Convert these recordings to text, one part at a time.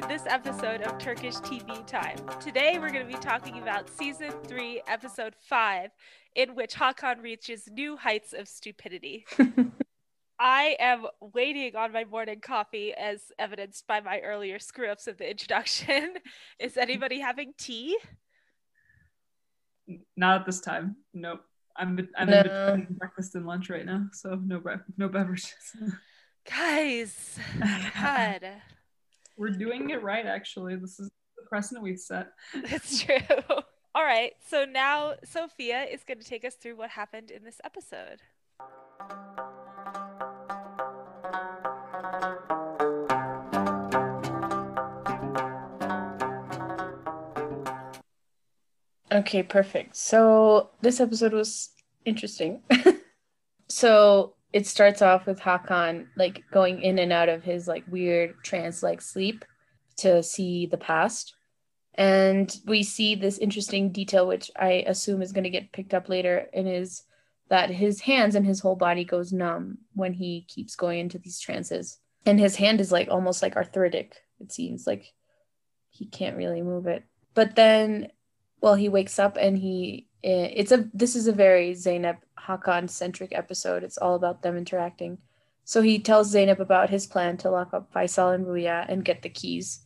to this episode of Turkish TV Time. Today we're going to be talking about season 3, episode 5, in which Hakan reaches new heights of stupidity. I am waiting on my morning coffee as evidenced by my earlier screw ups of the introduction. Is anybody having tea? Not at this time. Nope. I'm I'm No. in between breakfast and lunch right now, so no bre- no beverages. Guys, God, We're doing it right, actually. This is the precedent we've set. it's true. All right, so now Sophia is going to take us through what happened in this episode. Okay, perfect. So this episode was interesting. so it starts off with Hakan like going in and out of his like weird trance like sleep to see the past. And we see this interesting detail, which I assume is going to get picked up later, and is that his hands and his whole body goes numb when he keeps going into these trances. And his hand is like almost like arthritic, it seems like he can't really move it. But then well he wakes up and he it's a this is a very Zeynep Hakan centric episode. It's all about them interacting. So he tells Zeynep about his plan to lock up Faisal and Ruya and get the keys.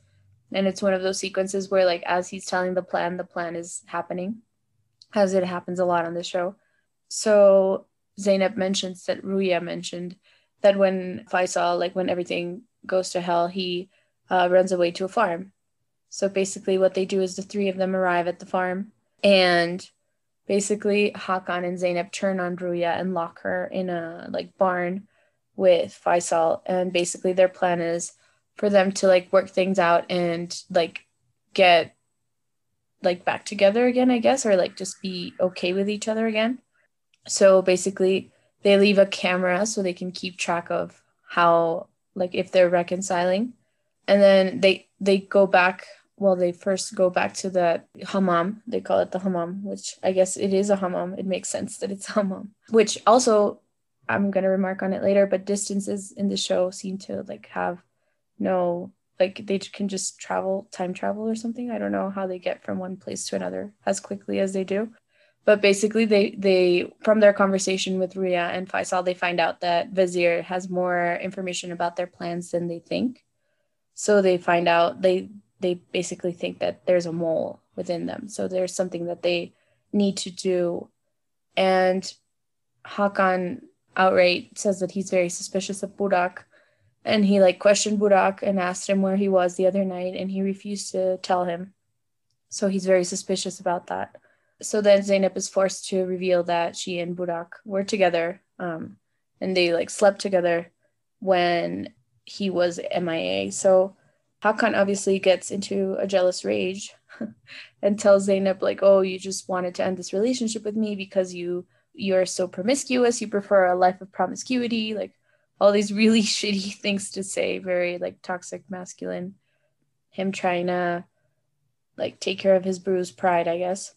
And it's one of those sequences where like as he's telling the plan, the plan is happening. As it happens a lot on the show. So Zeynep mentions that Ruya mentioned that when Faisal, like when everything goes to hell, he uh, runs away to a farm so basically, what they do is the three of them arrive at the farm, and basically Hakan and Zeynep turn on Ruya and lock her in a like barn with Faisal. And basically, their plan is for them to like work things out and like get like back together again, I guess, or like just be okay with each other again. So basically, they leave a camera so they can keep track of how like if they're reconciling and then they they go back well they first go back to the hammam. They call it the hammam which i guess it is a hammam. It makes sense that it's hammam which also i'm going to remark on it later but distances in the show seem to like have no like they can just travel time travel or something. I don't know how they get from one place to another as quickly as they do. But basically they they from their conversation with Ruya and Faisal they find out that Vizier has more information about their plans than they think. So they find out they they basically think that there's a mole within them. So there's something that they need to do. And Hakan outright says that he's very suspicious of Burak. And he like questioned Burak and asked him where he was the other night and he refused to tell him. So he's very suspicious about that. So then Zeynep is forced to reveal that she and Burak were together um, and they like slept together when he was MIA. So Hakan obviously gets into a jealous rage and tells Zeynep like, "Oh, you just wanted to end this relationship with me because you you're so promiscuous. You prefer a life of promiscuity, like all these really shitty things to say, very like toxic masculine. Him trying to like take care of his bruised pride, I guess.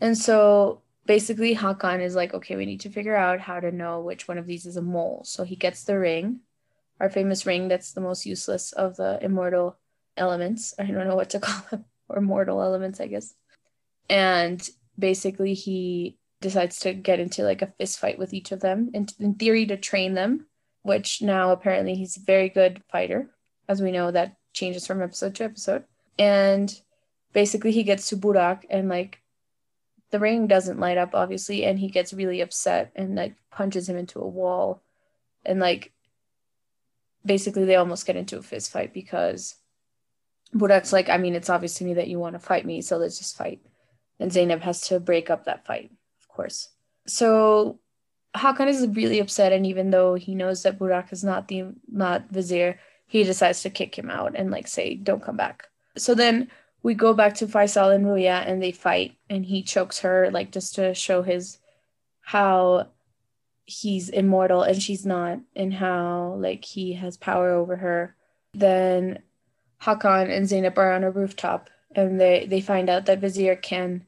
And so basically Hakan is like, okay, we need to figure out how to know which one of these is a mole. So he gets the ring, our famous ring that's the most useless of the immortal elements. I don't know what to call them, or mortal elements, I guess. And basically he decides to get into like a fist fight with each of them in, in theory to train them, which now apparently he's a very good fighter. As we know, that changes from episode to episode. And basically he gets to Burak and like the ring doesn't light up obviously and he gets really upset and like punches him into a wall and like basically they almost get into a fist fight because Burak's like I mean it's obvious to me that you want to fight me so let's just fight. And Zeynep has to break up that fight of course. So Hakan is really upset and even though he knows that Burak is not the not vizier he decides to kick him out and like say don't come back. So then we go back to Faisal and Ruya and they fight and he chokes her like just to show his how he's immortal and she's not and how like he has power over her then Hakan and Zeynep are on a rooftop and they they find out that Vizier can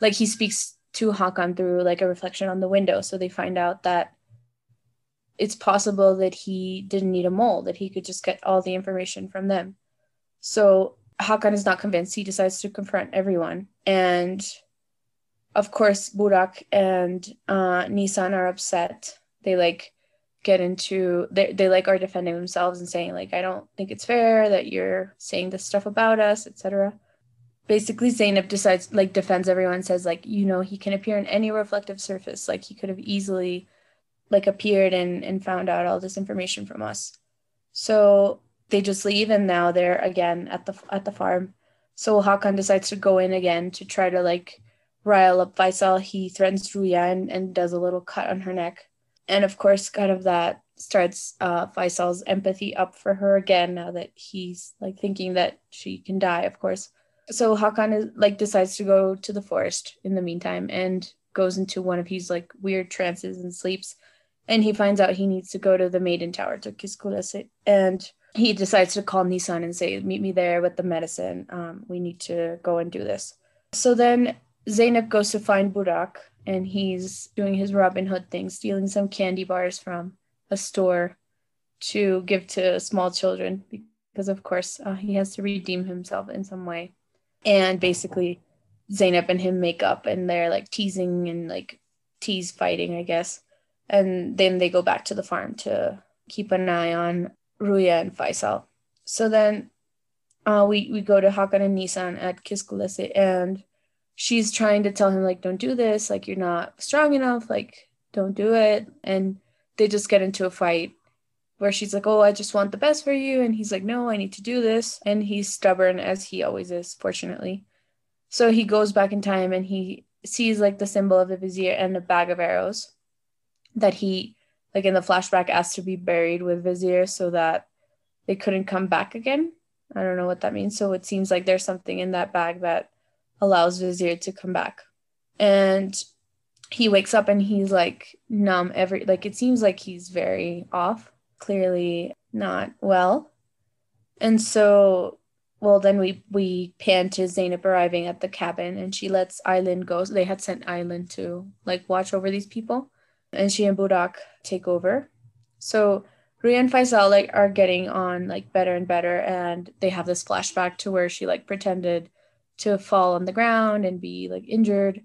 like he speaks to Hakan through like a reflection on the window so they find out that it's possible that he didn't need a mole that he could just get all the information from them So Hakan is not convinced. He decides to confront everyone. And of course, Burak and uh, Nisan are upset. They like get into they, they like are defending themselves and saying like i don't think it's fair that you're saying this stuff about us etc basically Zeynep decides like defends everyone says like you know he can appear in any reflective surface. Like he could have easily like appeared and and found out all this information from us. So they just leave and now they're again at the at the farm. So hakan decides to go in again to try to like rile up faisal he threatens ruya and, and does a little cut on her neck. And of course kind of that starts uh faisal's empathy up for her again now that he's like thinking that she can die of course. So hakan is like decides to go to the forest in the meantime and goes into one of his like weird trances and sleeps. And he finds out he needs to go to the maiden tower to Kız Kulesi and he decides to call Nisan and say meet me there with the medicine. Um, we need to go and do this. So then Zeynep goes to find Burak and he's doing his Robin Hood thing, stealing some candy bars from a store to give to small children because, of course, uh, he has to redeem himself in some way. And basically, Zeynep and him make up and they're like teasing and like tease fighting, I guess. And then they go back to the farm to keep an eye on Ruya and Faisal. So then uh, we, we go to Hakan and Nisan at Kız Kulesi and she's trying to tell him like don't do this like you're not strong enough like don't do it. And they just get into a fight where she's like oh i just want the best for you. And he's like no i need to do this. And he's stubborn as he always is fortunately. So he goes back in time and he sees like the symbol of the vizier and a bag of arrows that he like in the flashback asked to be buried with vizier so that they couldn't come back again. I don't know what that means. So it seems like there's something in that bag that allows Vizier to come back. And he wakes up and he's like numb every like it seems like he's very off, clearly not well. And so well then we we pan to Zeynep arriving at the cabin and she lets Aylin go. So They had sent Aylin to like watch over these people. And she and Burak take over. So Ruya and Faisal like are getting on like better and better and they have this flashback to where she like pretended to fall on the ground and be like injured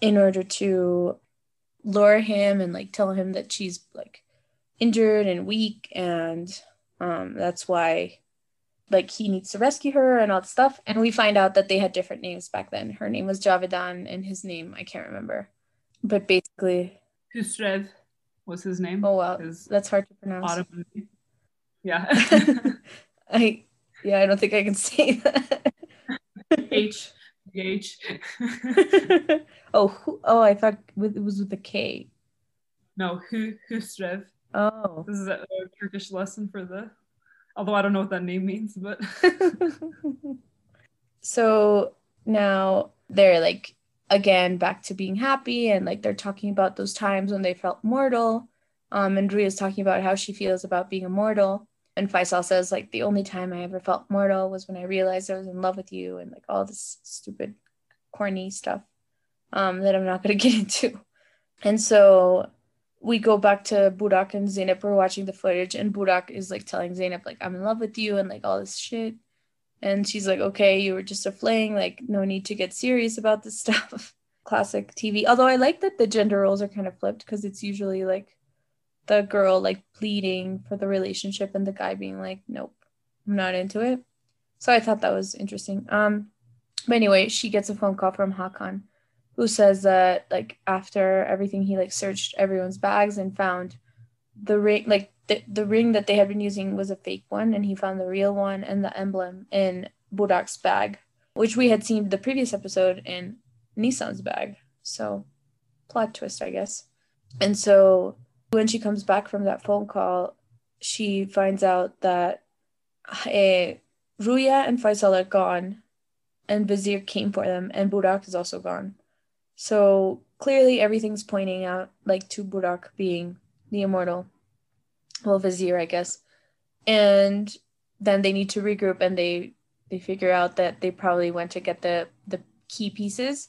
in order to lure him and like tell him that she's like injured and weak and um that's why like he needs to rescue her and all that stuff. And we find out that they had different names back then. Her name was javedan and his name i can't remember. But basically Husrev was his name. Oh wow. His that's hard to pronounce. Ottoman. yeah. I yeah i don't think i can say that H H. oh, who, oh, I thought with, it was with a K. No, Hu Husrev. Oh. This is a, a Turkish lesson for the. Although I don't know what that name means, but. so now they're like again back to being happy and like they're talking about those times when they felt mortal. Um, and is talking about how she feels about being immortal and Faisal says like the only time I ever felt mortal was when I realized I was in love with you and like all this stupid corny stuff um, that I'm not going to get into. And so we go back to Burak and Zeynep are watching the footage and Burak is like telling Zeynep like I'm in love with you and like all this shit. And she's like, okay, you were just a fling, like no need to get serious about this stuff. Classic TV. Although I like that the gender roles are kind of flipped because it's usually like the girl like pleading for the relationship and the guy being like, nope, I'm not into it. So I thought that was interesting. Um, but anyway, she gets a phone call from Hakan, who says that like after everything, he like searched everyone's bags and found the ring, like the, the ring that they had been using was a fake one, and he found the real one and the emblem in Budak's bag, which we had seen the previous episode in Nisan's bag. So plot twist, I guess. And so when she comes back from that phone call, she finds out that uh, Ruya and Faisal are gone, and Vizier came for them, and Burak is also gone. So clearly, everything's pointing out like to Burak being the immortal, well, Vizier, I guess. And then they need to regroup, and they they figure out that they probably went to get the the key pieces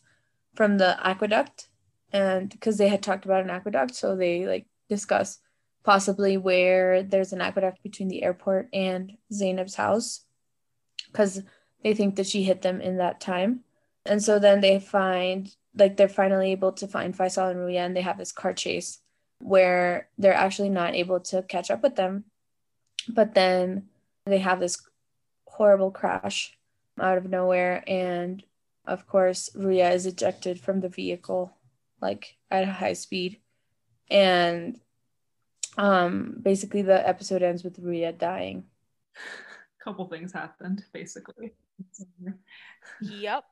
from the aqueduct, and because they had talked about an aqueduct, so they like discuss possibly where there's an aqueduct between the airport and Zeynep's house. because they think that she hit them in that time. And so then they find like they're finally able to find Faisal and Ruya and they have this car chase where they're actually not able to catch up with them. But then they have this horrible crash out of nowhere and of course Ruya is ejected from the vehicle like at a high speed and um basically the episode ends with Ruya dying. A couple things happened basically. Yep.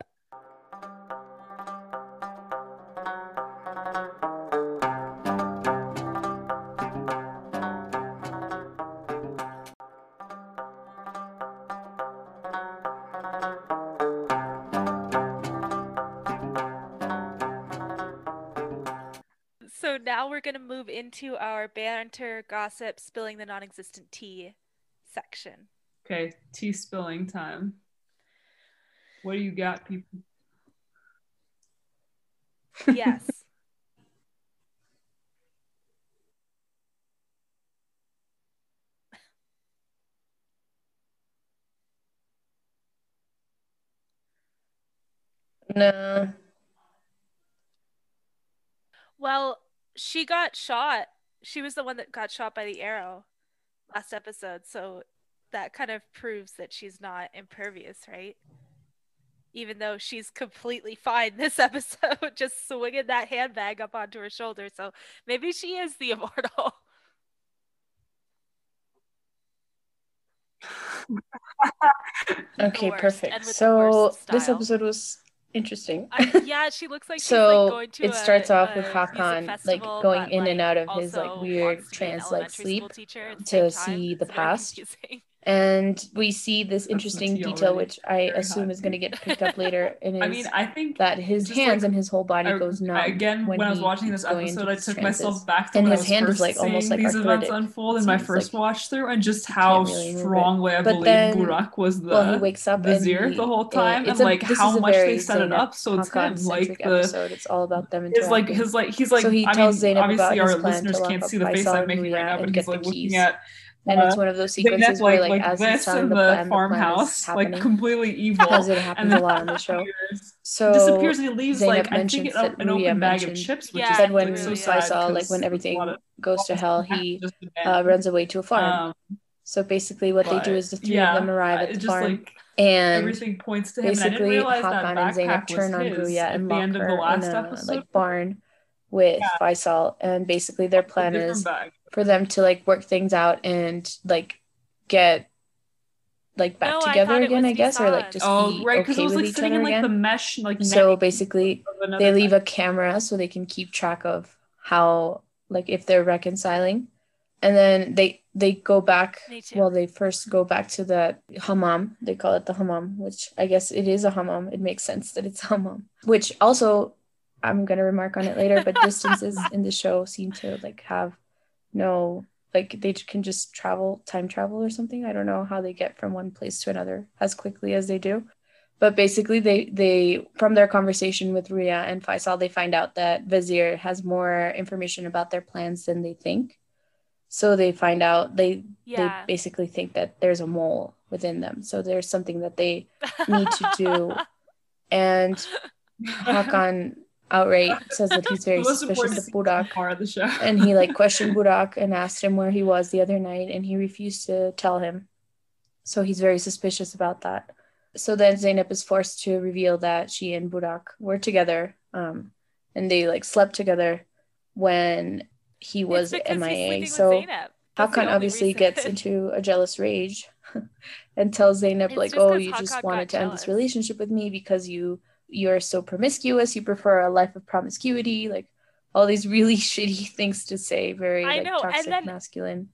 We're going to move into our banter, gossip, spilling the non existent tea section. Okay, tea spilling time. What do you got, people? Yes. No. well, she got shot. She was the one that got shot by the arrow last episode. So that kind of proves that she's not impervious, right? Even though she's completely fine this episode, just swinging that handbag up onto her shoulder. So maybe she is the immortal. Okay, perfect. So this episode was interesting. I, yeah, she looks like she's so like going to it a- starts off with a Hakan, like, going in and out of his, like, weird wants to be an trance-like sleep teacher to see the past. confusing. And we see this interesting detail, which I assume is going to get picked up later in his I mean, I think that his hands like, and his whole body goes numb. again when, I was watching this episode, I took trances. myself back to And when his I was hand is, like, almost, seeing like, these events unfold in my first like, watch through, and just how really strongly I believe then- Burak was the well, he wakes up vizier and he, the whole time, it's and a- like how much they set it up. So it's him, like the episode. It's all about them his like his like he's like I mean obviously our his plan to listeners can't see the face I'm making right now, but he's like looking at and it's uh, one of those Zeynep sequences where, like like, like as this telling in the the the farmhouse, like completely evil, Because it and happens then a lot on the show. disappears. So disappears and he leaves Zeynep like I think mentions it, that an Ruya open bag of mentioned chips, which Yeah, is said like, when so Ruya. sad Faisal, like 'cause when everything of- goes to hell, he uh, runs away to a farm. Um, so basically, what they do is the three yeah, of them arrive at the just farm, like and everything points to him. and I didn't basically realize that Hakan and Zeynep turn on was Ruya and the lock end of her the last in a episode. like barn with Faisal, and basically their plan is bag. for them to like work things out and like get like back No, together thought it again, I guess, or like Visan. just Oh, be right, because okay it was with like each sitting other in like again. the mesh like so basically, they leave bag. a camera so they can keep track of how like if they're reconciling and then they they go back well they first go back to the hammam they call it the hammam which i guess it is a hammam it makes sense that it's hammam which also i'm going to remark on it later but distances in the show seem to like have no like they can just travel time travel or something. I don't know how they get from one place to another as quickly as they do. But basically they they from their conversation with Ruya and Faisal they find out that Vizier has more information about their plans than they think. So they find out they yeah. they basically think that there's a mole within them. So there's something that they need to do. And Hakan outright says that he's very suspicious of part of the show. and he like questioned Burak and asked him where he was the other night and he refused to tell him so he's very suspicious about that so then Zeynep is forced to reveal that she and Burak were together um and they like slept together when he was MIA so Zeynep. That's the Hakan obviously reason. gets into a jealous rage and tells Zeynep It's like, "Oh, "Oh, 'cause you just wanted to end this relationship with me because you you're so promiscuous. You prefer a life of promiscuity, like all these really shitty things to say. Very I like know, and toxic, then- masculine.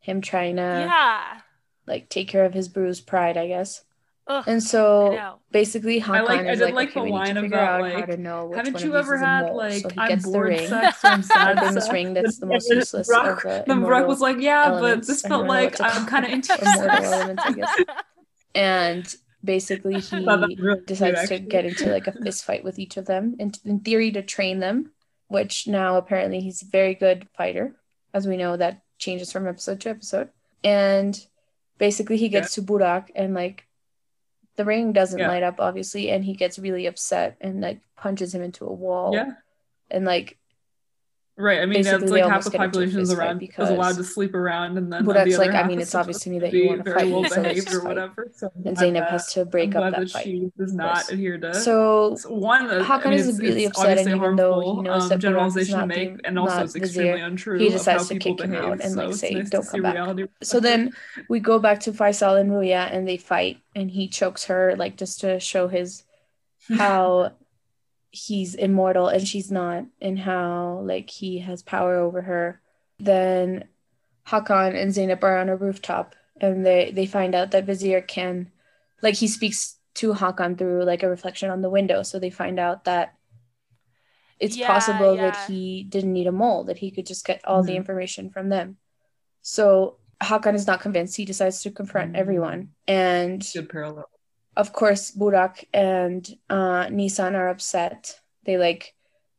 Him trying to yeah. like take care of his bruised pride, I guess. Ugh, And so know. basically, I Hakan like- I is did like, like okay, the we need line to figure about, out how like, to know which Haven't one you ever had mole. like so he I'm gets the bored ring. sex or I'm sad Gives this ring that's the most useless Brock- of the Then Brock was like, yeah, but this felt don't know what like I'm kind of it. into sex. elements, I guess. and basically he decides to get into like a fist fight with each of them and in theory to train them which now apparently he's a very good fighter as we know that changes from episode to episode and basically he gets yeah. to burak and like the ring doesn't yeah. light up obviously and he gets really upset and like punches him into a wall yeah. and like Right. I mean, that's like half the population is around because is allowed to sleep around, and then that's the like I mean, it's obvious to me that you want to fight, well so or whatever. So and Zeynep has to break I'm up that, that, fight. She does not adhere to. So, one, uh, Hakan I mean, is really upset, and even though he knows um, that generalization to make, and also it's extremely untrue. He decides to kick him out and like say, "Don't come back." So then we go back to Faisal and Ruya, and they fight, and he chokes her like just to show his how he's immortal and she's not and how like he has power over her then Hakan and Zeynep are on a rooftop and they they find out that Vizier can like he speaks to Hakan through like a reflection on the window so they find out that it's yeah, possible yeah. that he didn't need a mole that he could just get all mm-hmm. the information from them so Hakan is not convinced he decides to confront mm-hmm. everyone and good parallel of course burak and uh, nisan are upset. They like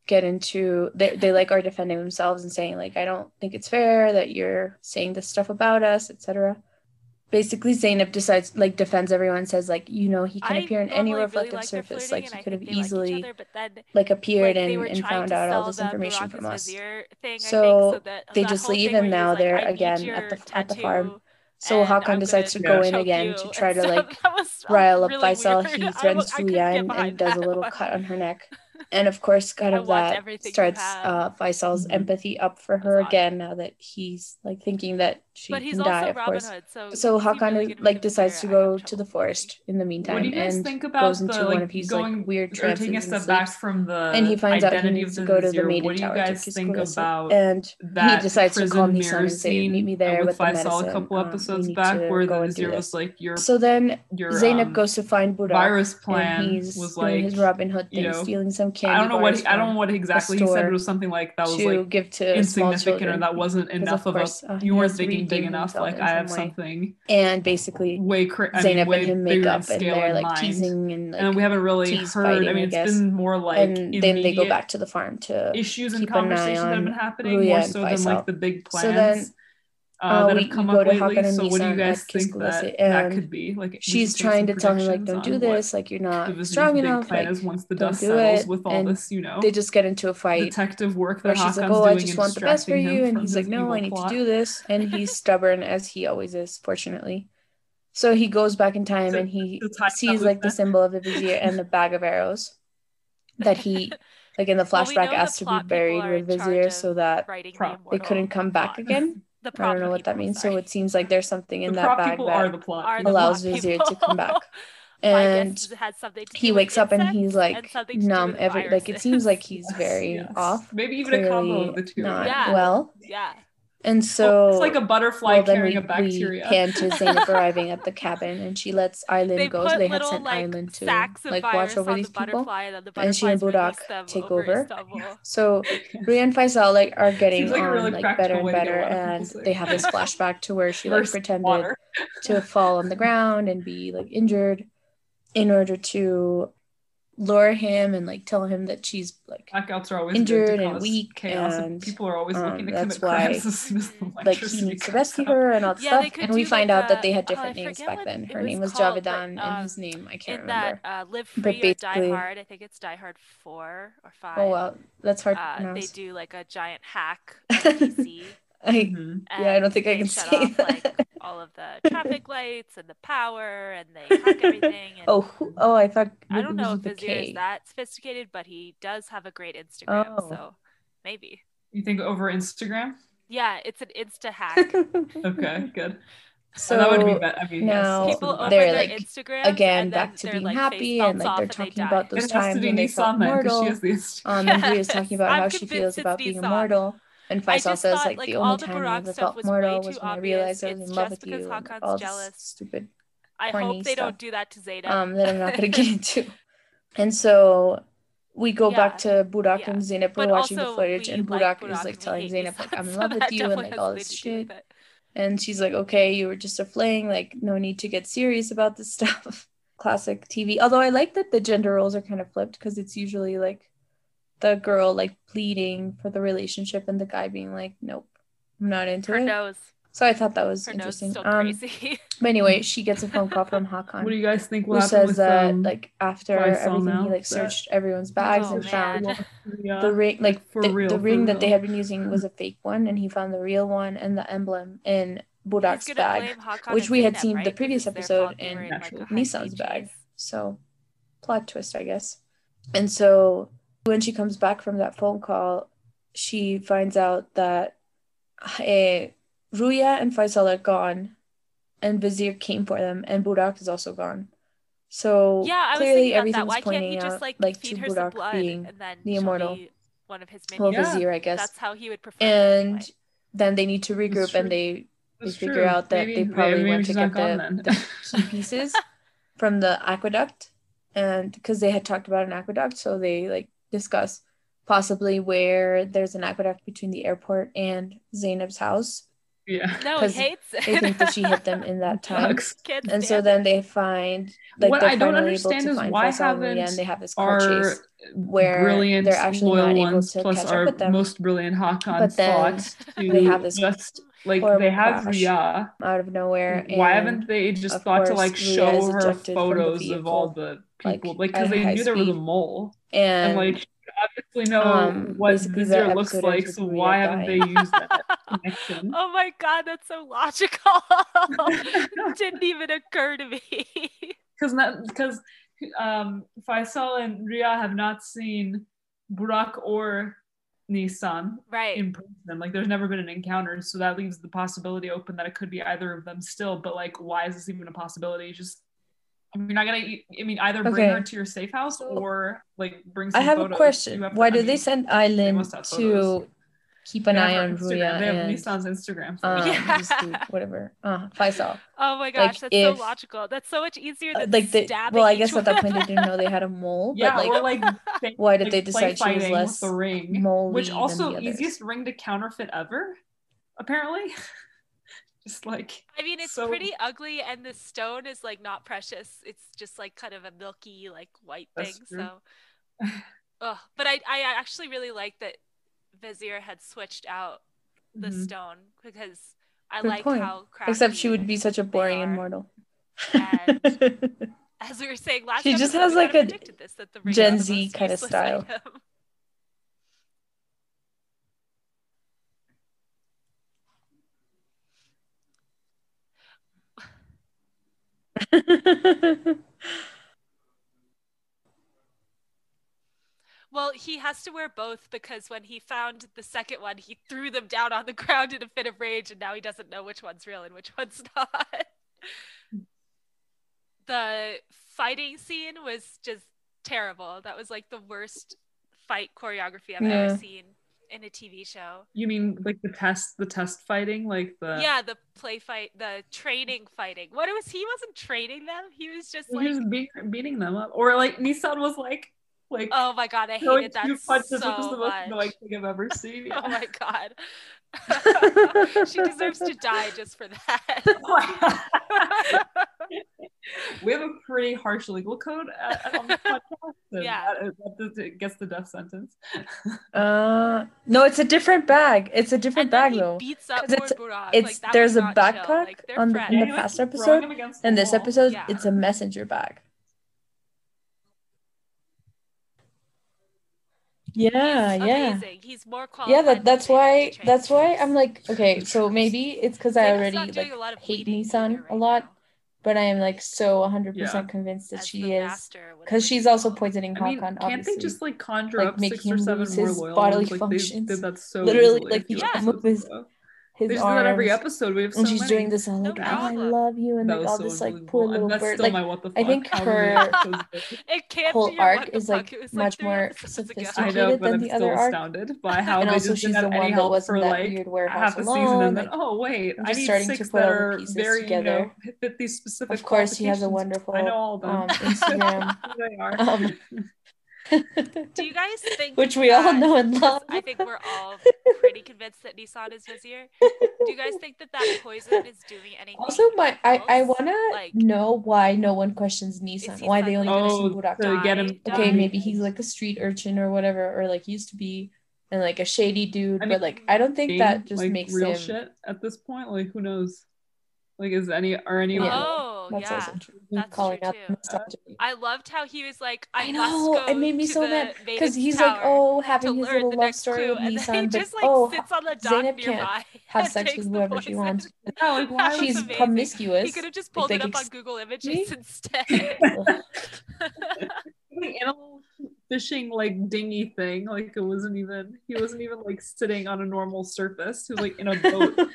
get into they, they like are defending themselves and saying like i don't think it's fair that you're saying this stuff about us etc basically zeynep decides like defends everyone says like you know he can I appear in any reflective really surface. like he could have easily like, other, then, like appeared like, and, and found out all this information from us. thing, so, think, so that, they just leave and now they're again at the at the farm. So and Hakan decides to go in again you. to try to so like rile up really Faisal. Weird. He threatens Ruya and, and does a little cut on her neck. And of course, kind of that starts uh, Faisal's empathy up for her again now that he's like thinking that she but he's also die, Robin course. Hood. So, so Hakan really like decides to go to the forest in the meantime. What do you guys think about goes into the, one of his going like, weird trips taking a step back from the and he finds out he needs to go to the maiden what do you guys to think about and he decides to call his and say, "Meet me there with, with the medicine." a couple um, episodes um, back where the Nazir was like, "Your so then Zeynep um, goes to find Buddha. Virus plan he's was like his Robin Hood thing, stealing some candy. I don't know what I don't know what exactly he said. It was something like that was like insignificant or that wasn't enough of us. You weren't thinking big enough. Like I have way. something. And basically, way cr- I mean, way and him make up, and they're like mind. teasing and like, and we haven't really heard. Fighting, I mean, it's I been more like and then they go back to the farm to issues and conversations that have been happening Ruya more so than like the big plans. So then uh, uh, that we, have come up lately. So what do you guys think that, that could be? Like she's trying to tell me like, don't do this. Like you're not strong enough. Like, once the dust settles it. with all and this, you know, they just get into a fight. Detective work that she's like, oh, I just want the best for you, and he's like, no, I need to do this, and he's stubborn as he always is, fortunately. So he goes back in time and he sees like the symbol of the vizier and the bag of arrows that he like in the flashback well, we asked to be buried with vizier so that they couldn't come back again the I don't know what that means. Sorry. So it seems like there's something in the that bag that allows Vizier to come back. and he wakes up and he's like and numb every like it seems like he's very yes. off maybe even a combo of the two not yeah. well yeah and so it's like a butterfly well, carrying we, a bacteria. We pan to Zeynep arriving at the cabin and she lets Aylin go. So they had sent like, Aylin to like watch over these the people. And, the and she and Budak take over. So Ruya and Faisal like are getting like on really like better and better. And they have this flashback to where she like pretended to fall on the ground and be like injured in order to lure him and like tell him that she's like blackouts are always injured and weak chaos and, and, people are always um, looking to um, that's commit why, crimes as soon as the like he needs to rescue out. her and all that yeah, stuff. and we find like out that they had uh, different uh, names back then. her was name was called, Javedan but, um, and his name I can't remember that, uh, live free but or die hard I think it's die hard four or oh, five oh well that's hard uh, they do like a giant hack I, mm-hmm. yeah, I don't think I can see off, like, all of the traffic lights and the power, and they hack everything. And oh, who, oh, I thought I don't know if Vizier is that sophisticated, but he does have a great Instagram, oh. so maybe. You think over Instagram? Yeah, it's an insta hack. okay, good. So, that would be better. I mean, now yes. people they're like Instagram again back to being like happy and like they're talking about those times when they felt mortal. Um, yeah. and talking about I'm how she feels about being immortal. And Vice also thought, like, the only the time I ever felt mortal was when obvious. I realized I was it's in love with you. Hakan's all jealous. Stupid. I hope they don't do that to Zeta. um, that I'm not gonna get into. And so we go back to Budak and Zeynep but are watching the footage, and Budak is like telling Zeynep, like, I'm in love with you, and like all this shit. And she's like, okay, you were just a fling, like, no need to get serious about this stuff. Classic TV. Although I like that the gender roles are kind of flipped because it's usually like the girl like pleading for the relationship and the guy being like, nope, I'm not into Her it. nose. So I thought that was Her nose interesting. is still Um, crazy. but anyway, she gets a phone call from Hakan. What do you guys think will who says with that um, like after everything he like That- searched everyone's bags Oh, and found yeah, the ring like for the, real, the for ring that they had been using was a fake one and he found the real one and the emblem in Budak's bag which we had Zeynep, seen the previous Because it's their fault episode they in like, a Naturally. high Nisan's bag so plot twist i guess and so when she comes back from that phone call she finds out that uh, ruya and faisal are gone and vizier came for them and budak is also gone so Yeah, I clearly thinking about that. everything's Why can't pointing he just out like, like feed to her some blood being and then the immortal. be one of his well minions? Yeah. vizier i guess That's how he would prefer. and anyway. then they need to regroup and they they figure true. out that Maybe- they probably maybe went to get not the, the key pieces from the aqueduct and because they had talked about an aqueduct so they like discuss possibly where there's an aqueduct between the airport and zeynep's house yeah. no, he 'cause hates it. they think that she hit them in that time and so then they find like What I don't understand is why Faisal and Ruya, haven't and they have this car chase where brilliant they're actually not able ones to plus catch up our with them. most brilliant Hakan But then thought to they have this just like they have Ria. out of nowhere Why haven't they just thought to like Ria show her ejected from the photos of all the people? Like, because they high knew there was a mole, and, and like obviously know um, what Vizier looks like. So why haven't they used that connection? Oh my god, that's so logical. Didn't even occur to me. because not because um Faisal and Ruya have not seen Burak or Nisan right. in person. Like there's never been an encounter, so that leaves the possibility open that it could be either of them still. But like, why is this even a possibility? Just I mean, you're not gonna. I mean, either bring her to your safe house or like bring. Some I have a question. You have to- Why I did they send Aylin must have to photos. Keep an eye on Instagram. Ruya They have and Nisan's Instagram. um, photo. Yeah. this whatever, uh, Faisal? Oh my gosh, like, that's if- so logical. That's so much easier Uh, than like the, stabbing well, I guess at that point they didn't know they had a mole, yeah, but like or like they- why did like, they decide she was fighting less with the ring, moldy which than also the easiest ring to counterfeit ever, apparently. Just like I mean, it's So- pretty ugly, and the stone is like not precious. It's just like kind of a milky, like white That's thing. true. So, Ugh. but I, I actually really like that Vizier had switched out the Mhm. stone because I Good like point. how crafty. except she would be such a boring immortal. And- as we were saying last. She just episode, has, like, a this, Gen Z kinda style. item. Well, he has to wear both because when he found the second one, he threw them down on the ground in a fit of rage, and now he doesn't know which one's real and which one's not. the fighting scene was just terrible. That was like the worst fight choreography I've Yeah. ever seen in a TV show. You mean like the test, the test fighting, like the yeah, the play fight, the training fighting. What it was he wasn't training them? He was just He like, was beating, beating them up, or like Nisan was like like oh my god, I hated that two punches, so which is the most much. annoying thing I've ever seen. Oh my god. she deserves to die just for that. we have a pretty harsh legal code at, on the podcast. Yeah. that, uh, that it gets the death sentence. uh, no, it's a different bag. It's a different and then bag he though. beats up 'Cause it's- Burak. it's- like, there's a backpack Like, on the- in the past episode, him And this wall. episode, Yeah. it's a messenger bag. Yeah, He's yeah. amazing. He's more qualified. Yeah, that that's why that's why. I'm like, okay, so maybe it's because I already like a lot of hate Nisan either a lot, now, but I am like so 100% Yeah. convinced that as she is because she's also called. poisoning I mean, Hakan, can't obviously. they just like conjure Like, up make six or him seven lose more his loyal bodily? Like functions. they did that so Literally, easily like, a few he just episodes moves ago. His They just do that every episode. We have so and she's many. doing this all No like, I love you, and that like all so this like unbelievable. poor And little that's bird. still Like my what the fuck. I think how her It can't whole be arc is, fuck. like, was much three more episodes ago. I sophisticated know, than I'm the other arc. astounded by how and they also just she's the any one that help was in for that like weird warehouse half a season, alone. and then oh wait, I'm I just need starting to put that all the are pieces very you know together. fit these specific. of course, he has a wonderful I know all them. um, Instagram, Do you guys think which we all know and love. I think we're all pretty convinced that Nisan is Vizier. Do you guys think that that poison is doing anything? Also, my I, I wanna Like- know why no one questions Nisan. Why they only suddenly question Oh, Burak. to get him. Okay, die? maybe he's like a street urchin or whatever, or like used to be and like a shady dude, I but like I don't think that just like, makes real him. shit at this point. Like who knows? Like is any are any Yeah. Oh, Oh, That's yeah. also. That's calling true out too. misogyny. I loved how he was like, I, I must know go it made me so mad because he's like, oh, having his little love story clue. with and then Nisan, he but just like oh, sits on the dock can't have sex with whoever she wants. No, like why That was was She's amazing. promiscuous. He could have just pulled like, it up on ex- Google me? Images instead. Ugh. like in a fishing like dinghy thing. Like it wasn't even he wasn't even like sitting on a normal surface. He was like in a boat.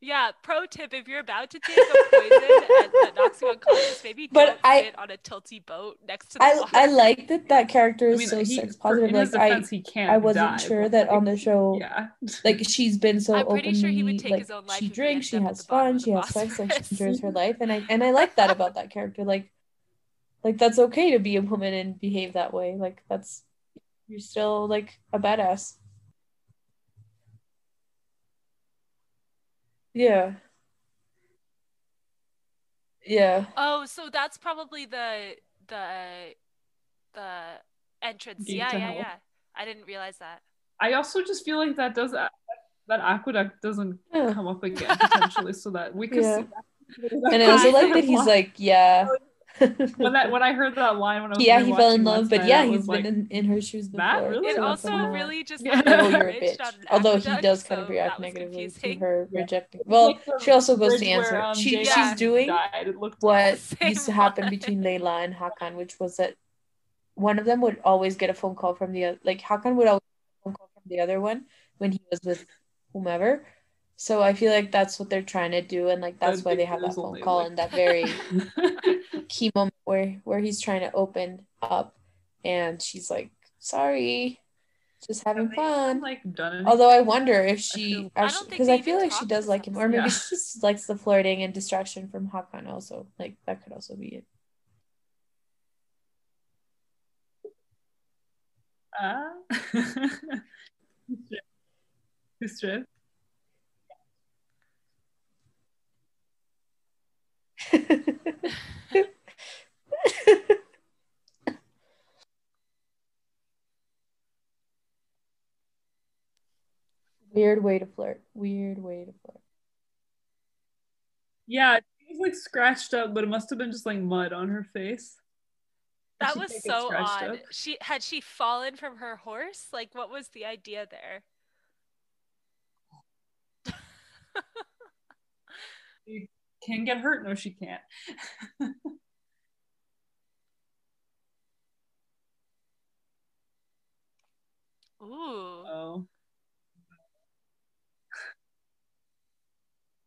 yeah, pro tip if you're about to take a poison and that knocks you unconscious, maybe But don't I- sit on a tilty boat next to the I water. I like that that character I is mean, so he, sex positive. in his Like I he can't. I wasn't die, sure but, that on the show Yeah. like she's been so I'm pretty openly sure he would take like his own life she drinks, she ended up at has fun, she has sex, like she enjoys her life, and I and I like that about that character. Like, like that's okay to be a woman and behave that way. Like that's you're still like a badass. Yeah. Yeah. Oh, so that's probably the the the entrance. Gate yeah, to yeah, hell. yeah. I didn't realize that. I also just feel like that does that aqueduct doesn't Yeah. come up again potentially, so that we could. Yeah. See that. And I also like that he's When like, yeah. Oh, that when I heard that line when I was yeah, he fell in love, but night, yeah, he's been like, in, in her shoes before. "That really?" It also really just Yeah. oh, you're a bitch. Although he does kind of react negatively to her Yeah. rejecting. Well, she also goes to bridge where, answer. um, she she's doing died. It looked what used to happen between Layla and Hakan, which was that one of them would always get a phone call from the other. Like Hakan would always get a phone call from the other one when he was with whomever. So I feel like that's what they're trying to do, and like that's I why they have that phone only, call like- and that very key moment where where he's trying to open up, and she's like, "Sorry, just having fun." like done anything. Although I wonder if she actually, because they I feel like she does like him, or maybe Yeah. she just likes the flirting and distraction from Hakan. Also, like that could also be it. Ah. Who's Weird way to flirt. Weird way to flirt. Yeah, she was like scratched up, but it must have been just like mud on her face. That She was so odd. up. She had she fallen from her horse? Like what was the idea there? Can get hurt? No, she can't. Ooh. Oh.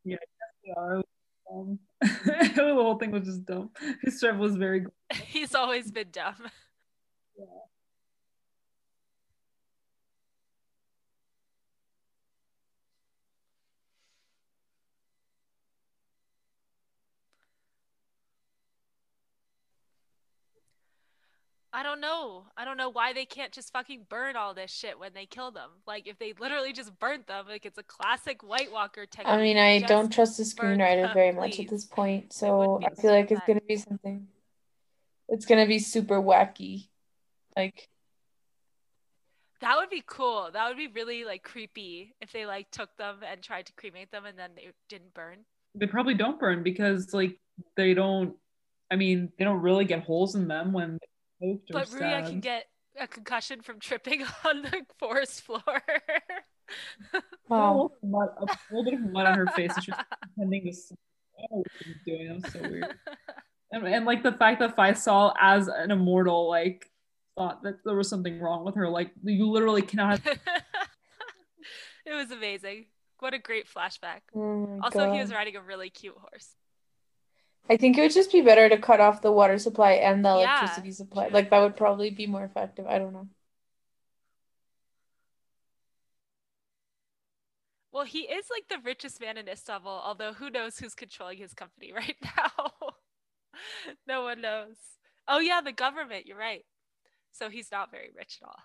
yeah, I guess they are. It was dumb. the whole thing was just dumb. His Striv was very good. He's always been dumb. I don't know. I don't know why they can't just fucking burn all this shit when they kill them. Like if they literally just burnt them, like it's a classic White Walker technique. I mean, I Just don't trust the screenwriter them, very much at this point, so I feel like it's gonna be something. It's gonna be super wacky, like That would be cool. That would be really like creepy if they like took them and tried to cremate them and then they didn't burn. They probably don't burn because like they don't. I mean, they don't really get holes in them when they poked or But Ruya can get a concussion from tripping on the forest floor. wow. Oh, a little, mud, a little bit of mud on her face, and she was pretending to. sleep. I what she was doing. That was so weird. And, and like the fact that Faisal, as an immortal, like thought that there was something wrong with her. Like you literally cannot. it was amazing. What a great flashback. Oh my Also, he was riding a really cute horse. I think it would just be better to cut off the water supply and the Yeah, electricity supply. Like that would probably be more effective. I don't know. Well, he is like the richest man in Istanbul, although who knows who's controlling his company right now? no one knows. Oh, yeah, the government. You're right. So he's not very rich at all.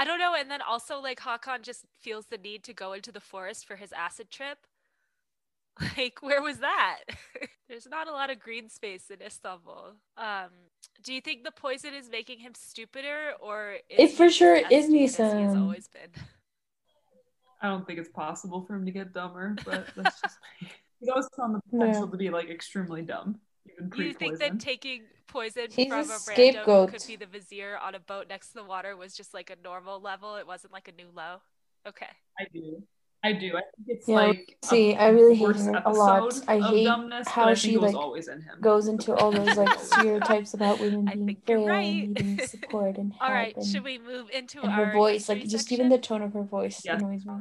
I don't know. And then also, like, Hakan just feels the need to go into the forest for his acid trip. Like, where was that? There's not a lot of green space in Istanbul. Um, do you think the poison is making him stupider, or it for he sure is stupid as he has always been? I don't think it's possible for him to get dumber, but that's just he's always on the potential Yeah. to be like extremely dumb, even Do you think that taking poison He's from a a, rando who scapegoat. could be the vizier on a boat next to the water was just like a normal level? It wasn't like a new low. Okay. I do. I do. I think it's Yeah, like see, I really hate her a lot. I hate dumbness, how I she, think it was like, always in him. Goes into all those like stereotypes about women I being think you're frail right. and needing support and help. All right. and, Should we move into and our her voice, like history just even the tone of her voice Yes. annoys me.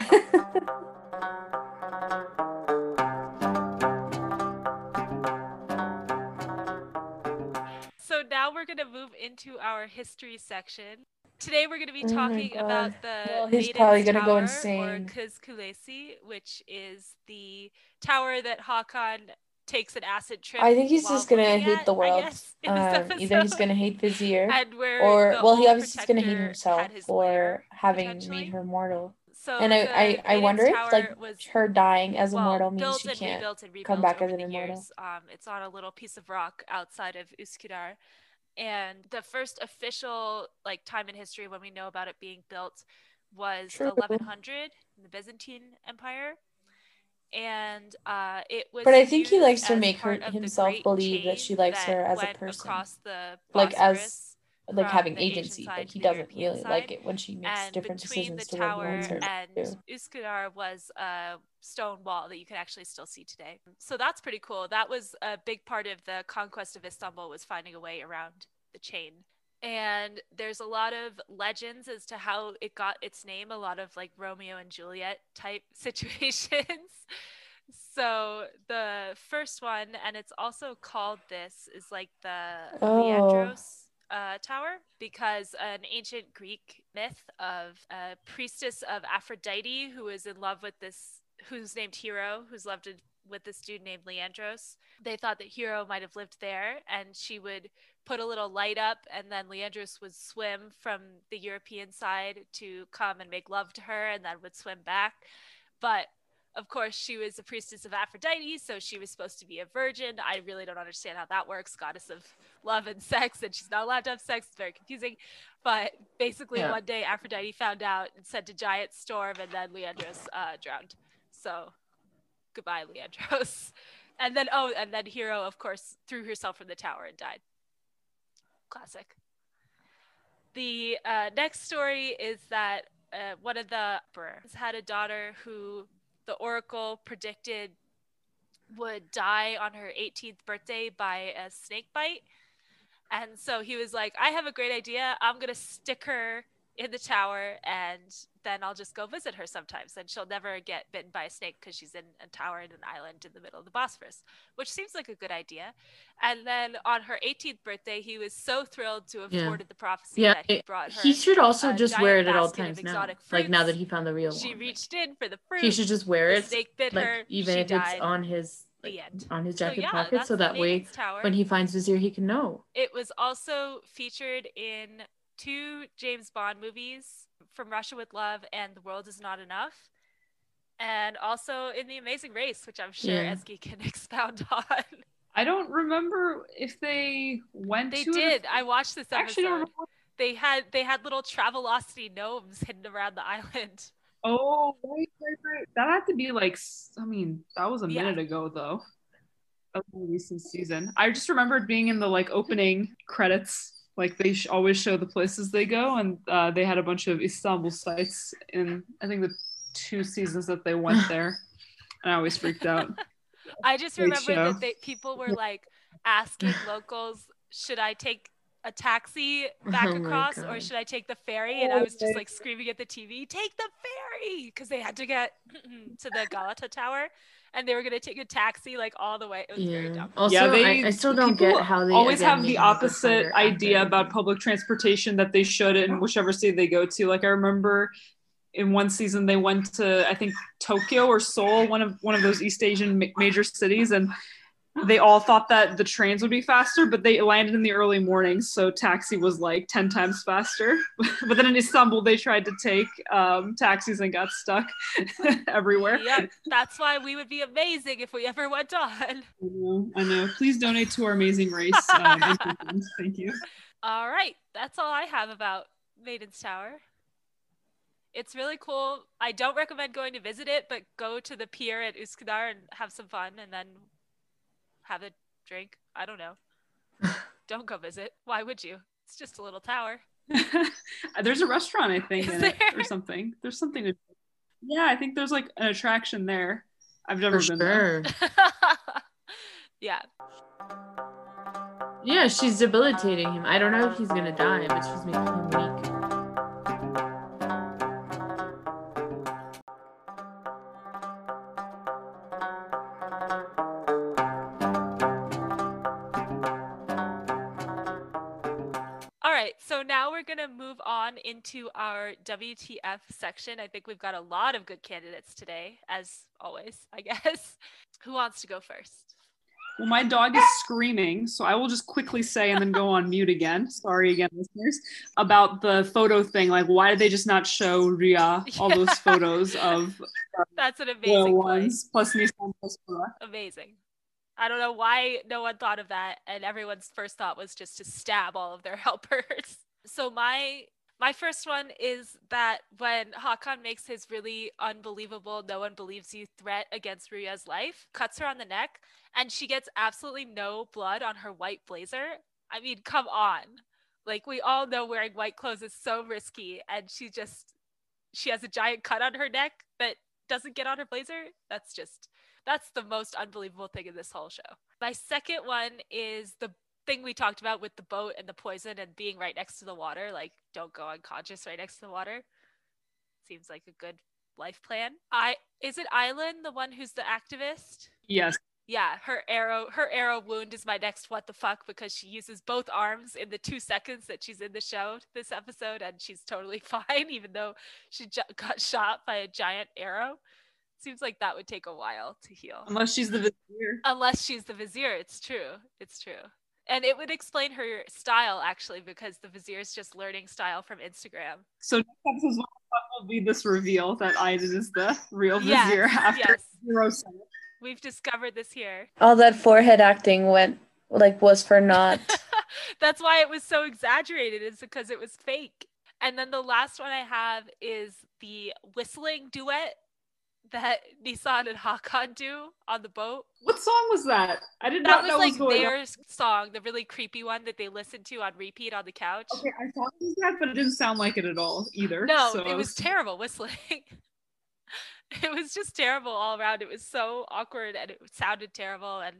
So now we're gonna move into our history section. Today we're gonna be Oh talking God. about the Well, he's Maiden's probably gonna go Tower, or insane. Kız Kulesi, which is the tower that Hakan takes an acid trip. I think he's just gonna hate at, the I world. guess, Um, either he's gonna hate Vizier, and where or well, he obviously is gonna hate himself had his lair, for having made her mortal. So and I, I, I wonder if like was her dying as well, mortal means she can't. rebuilt and rebuilt come back as an immortal. Um, it's on a little piece of rock outside of Üsküdar, and the first official like time in history when we know about it being built was True. 1100 in the Byzantine Empire, and uh, it was. But I think he likes to make her part of the himself believe that she likes her as a person. Like, as- like having agency, but he doesn't European really side. like it when she makes and different decisions the to what he tower wants her to and do. Üsküdar was a stone wall that you can actually still see today. So that's pretty cool. That was a big part of the conquest of Istanbul was finding a way around the chain. And there's a lot of legends as to how it got its name, a lot of like Romeo and Juliet type situations. So the first one, and it's also called this, is like the Oh. Leandros uh, tower because an ancient Greek myth of a priestess of Aphrodite who is in love with this, who's named Hero, who's loved with this dude named Leandros. They thought that Hero might have lived there, and she would put a little light up, and then Leandros would swim from the European side to come and make love to her, and then would swim back. But of course, she was a priestess of Aphrodite, so she was supposed to be a virgin. I really don't understand how that works. Goddess of love and sex, and she's not allowed to have sex. It's very confusing. But basically, Yeah. one day Aphrodite found out and sent a giant storm, and then Leandros uh, drowned. So goodbye, Leandros. And then, oh, and then Hero, of course, threw herself from the tower and died. Classic. The uh, next story is that uh, one of the emperors had a daughter who the oracle predicted would die on her 18th birthday by a snake bite. And so he was like, I have a great idea. I'm going to stick her in the tower and then I'll just go visit her sometimes. And she'll never get bitten by a snake because she's in a tower in an island in the middle of the Bosphorus, which seems like a good idea. And then on her 18th birthday, he was so thrilled to have Yeah. thwarted the prophecy Yeah, that he brought her. he should also just wear it at all times now. exotic Like now that he found the real She one. reached in for the fruit. he should just wear the it, snake bit like her. even she if died. it's on his the end. on his So jacket yeah, pocket, so that way Tower. when he finds Vizier, he can know. It was also featured in two James Bond movies, From Russia with Love and The World Is Not Enough, and also in The Amazing Race, which I'm sure Yeah. Eski can expound on. I don't remember if they went They to it did. I watched this I actually don't remember. They had they had little Travelocity gnomes hidden around the island. Oh, right, right, right. That had to be like, I mean, that was a Yeah. minute ago though. That was a recent season. I just remembered being in the like opening credits. Like they sh- always show the places they go, and uh, they had a bunch of Istanbul sites in I think the two seasons that they went there. And I always freaked out. I just Great remember show. that they, people were like asking locals, "Should I take a taxi back Oh across, or should I take the ferry?" And I Oh, was just like screaming at the TV, "Take the ferry!" Because they had to get to the Galata Tower, and they were gonna take a taxi like all the way. It was very Yeah. dumb. Also, yeah, they I, I still don't get how they always have the opposite idea after. about public transportation that they should in whichever city they go to. Like I remember in one season they went to I think Tokyo or Seoul, one of one of those East Asian ma- major cities, and they all thought that the trains would be faster, but they landed in the early morning, so taxi was like 10 times faster. but then in Istanbul, they tried to take um, taxis and got stuck everywhere. Yeah, that's why we would be amazing if we ever went on. I know, I know. Please donate to our amazing race. Um, Thank you. All right, that's all I have about Maiden's Tower. It's really cool. I don't recommend going to visit it, but go to the pier at Üsküdar and have some fun and then have a drink. I don't know. don't go visit. Why would you? It's just a little tower. there's a restaurant, I think, in it, or something. There's something to. Yeah, I think there's like an attraction there. I've never For been there. yeah. Yeah, she's debilitating him. I don't know if he's gonna die, but she's making him weak. Our WTF section. I think we've got a lot of good candidates today, as always, I guess. Who wants to go first? Well, my dog is screaming, so I will just quickly say and then go on mute again. Sorry again, listeners, about the photo thing. Like, why did they just not show Ruya all those photos of That's an amazing ones plus Nisan plus? Amazing. I don't know why no one thought of that, and everyone's first thought was just to stab all of their helpers. So my my first one is that when Hakan makes his really unbelievable "no one believes you" threat against Ruya's life, cuts her on the neck, and she gets absolutely no blood on her white blazer. I mean, come on. Like we all know wearing white clothes is so risky, and she just she has a giant cut on her neck that doesn't get on her blazer. That's just that's the most unbelievable thing in this whole show. My second one is the thing we talked about with the boat and the poison and being right next to the water. Like, don't go unconscious right next to the water. Seems like a good life plan. I is it Aylin the one who's the activist? Yes, Yeah, her arrow her arrow wound is my next what the fuck because she uses both arms in the 2 seconds that she's in the show this episode and she's totally fine even though she ju- got shot by a giant arrow. Seems like that would take a while to heal. unless she's the vizier. Unless she's the vizier, it's true. It's true. And it would explain her style actually because the vizier is just learning style from Instagram. So next episode's one will be this reveal that Aiden is the real Yes, vizier after yes. We've discovered this here. All that forehead acting went like was for naught. That's why it was so exaggerated, is because it was fake. And then the last one I have is the whistling duet that Nisan and Hakan do on the boat. What song was that? I did That not was know what like was going on. their song, the really creepy one that they listened to on repeat on the couch. Okay, I thought it was that, but it didn't sound like it at all either. No, so it was terrible whistling. it was just terrible all around. It was so awkward and it sounded terrible. And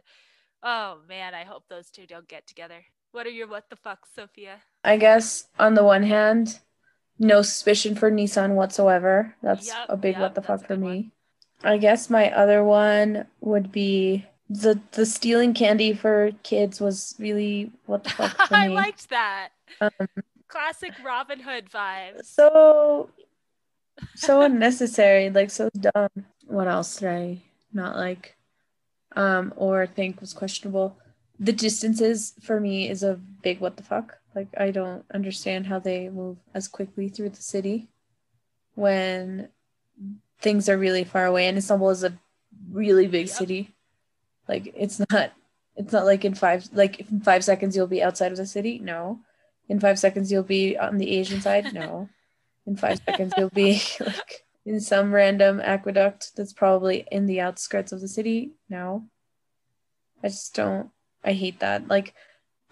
oh man, I hope those two don't get together. What are your what the fuck, Sophia? I guess on the one hand, no suspicion for Nisan whatsoever. That's Yep, a big yep, what the fuck for me. one. I guess my other one would be the the stealing candy for kids was really what the fuck I liked that. Um, Classic Robin Hood vibes. so so unnecessary, like so dumb. What else did I not like? Um, or think was questionable. The distances for me is a big what the fuck. Like I don't understand how they move as quickly through the city when things are really far away and Istanbul is a really big Yep. city. Like it's not it's not like in five like in five seconds you'll be outside of the city. No. In five seconds you'll be on the Asian side. No. In five seconds you'll be like in some random aqueduct that's probably in the outskirts of the city. No. I just don't I hate that. Like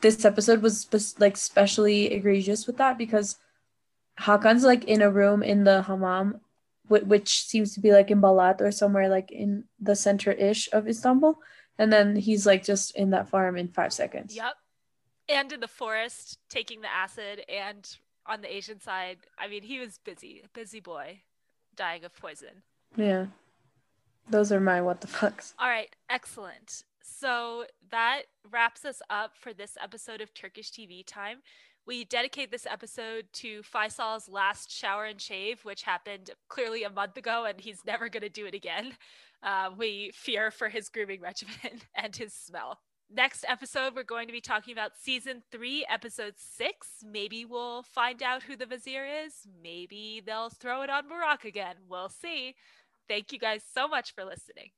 this episode was spe- like especially egregious with that because Hakan's like in a room in the hammam which seems to be like in Balat or somewhere like in the center-ish of Istanbul and then he's like just in that farm in 5 seconds. Yep. And in the forest, taking the acid, and on the Asian side, I mean, he was busy, a busy boy, dying of poison. Yeah. Those are my what the fucks. All right, excellent. So that wraps us up for this episode of Turkish TV Time. We dedicate this episode to Faysal's last shower and shave, which happened clearly a month ago, and he's never going to do it again. Uh, we fear for his grooming regimen and his smell. Next episode, we're going to be talking about season three, episode six. Maybe we'll find out who the vizier is. Maybe they'll throw it on Barack again. We'll see. Thank you guys so much for listening.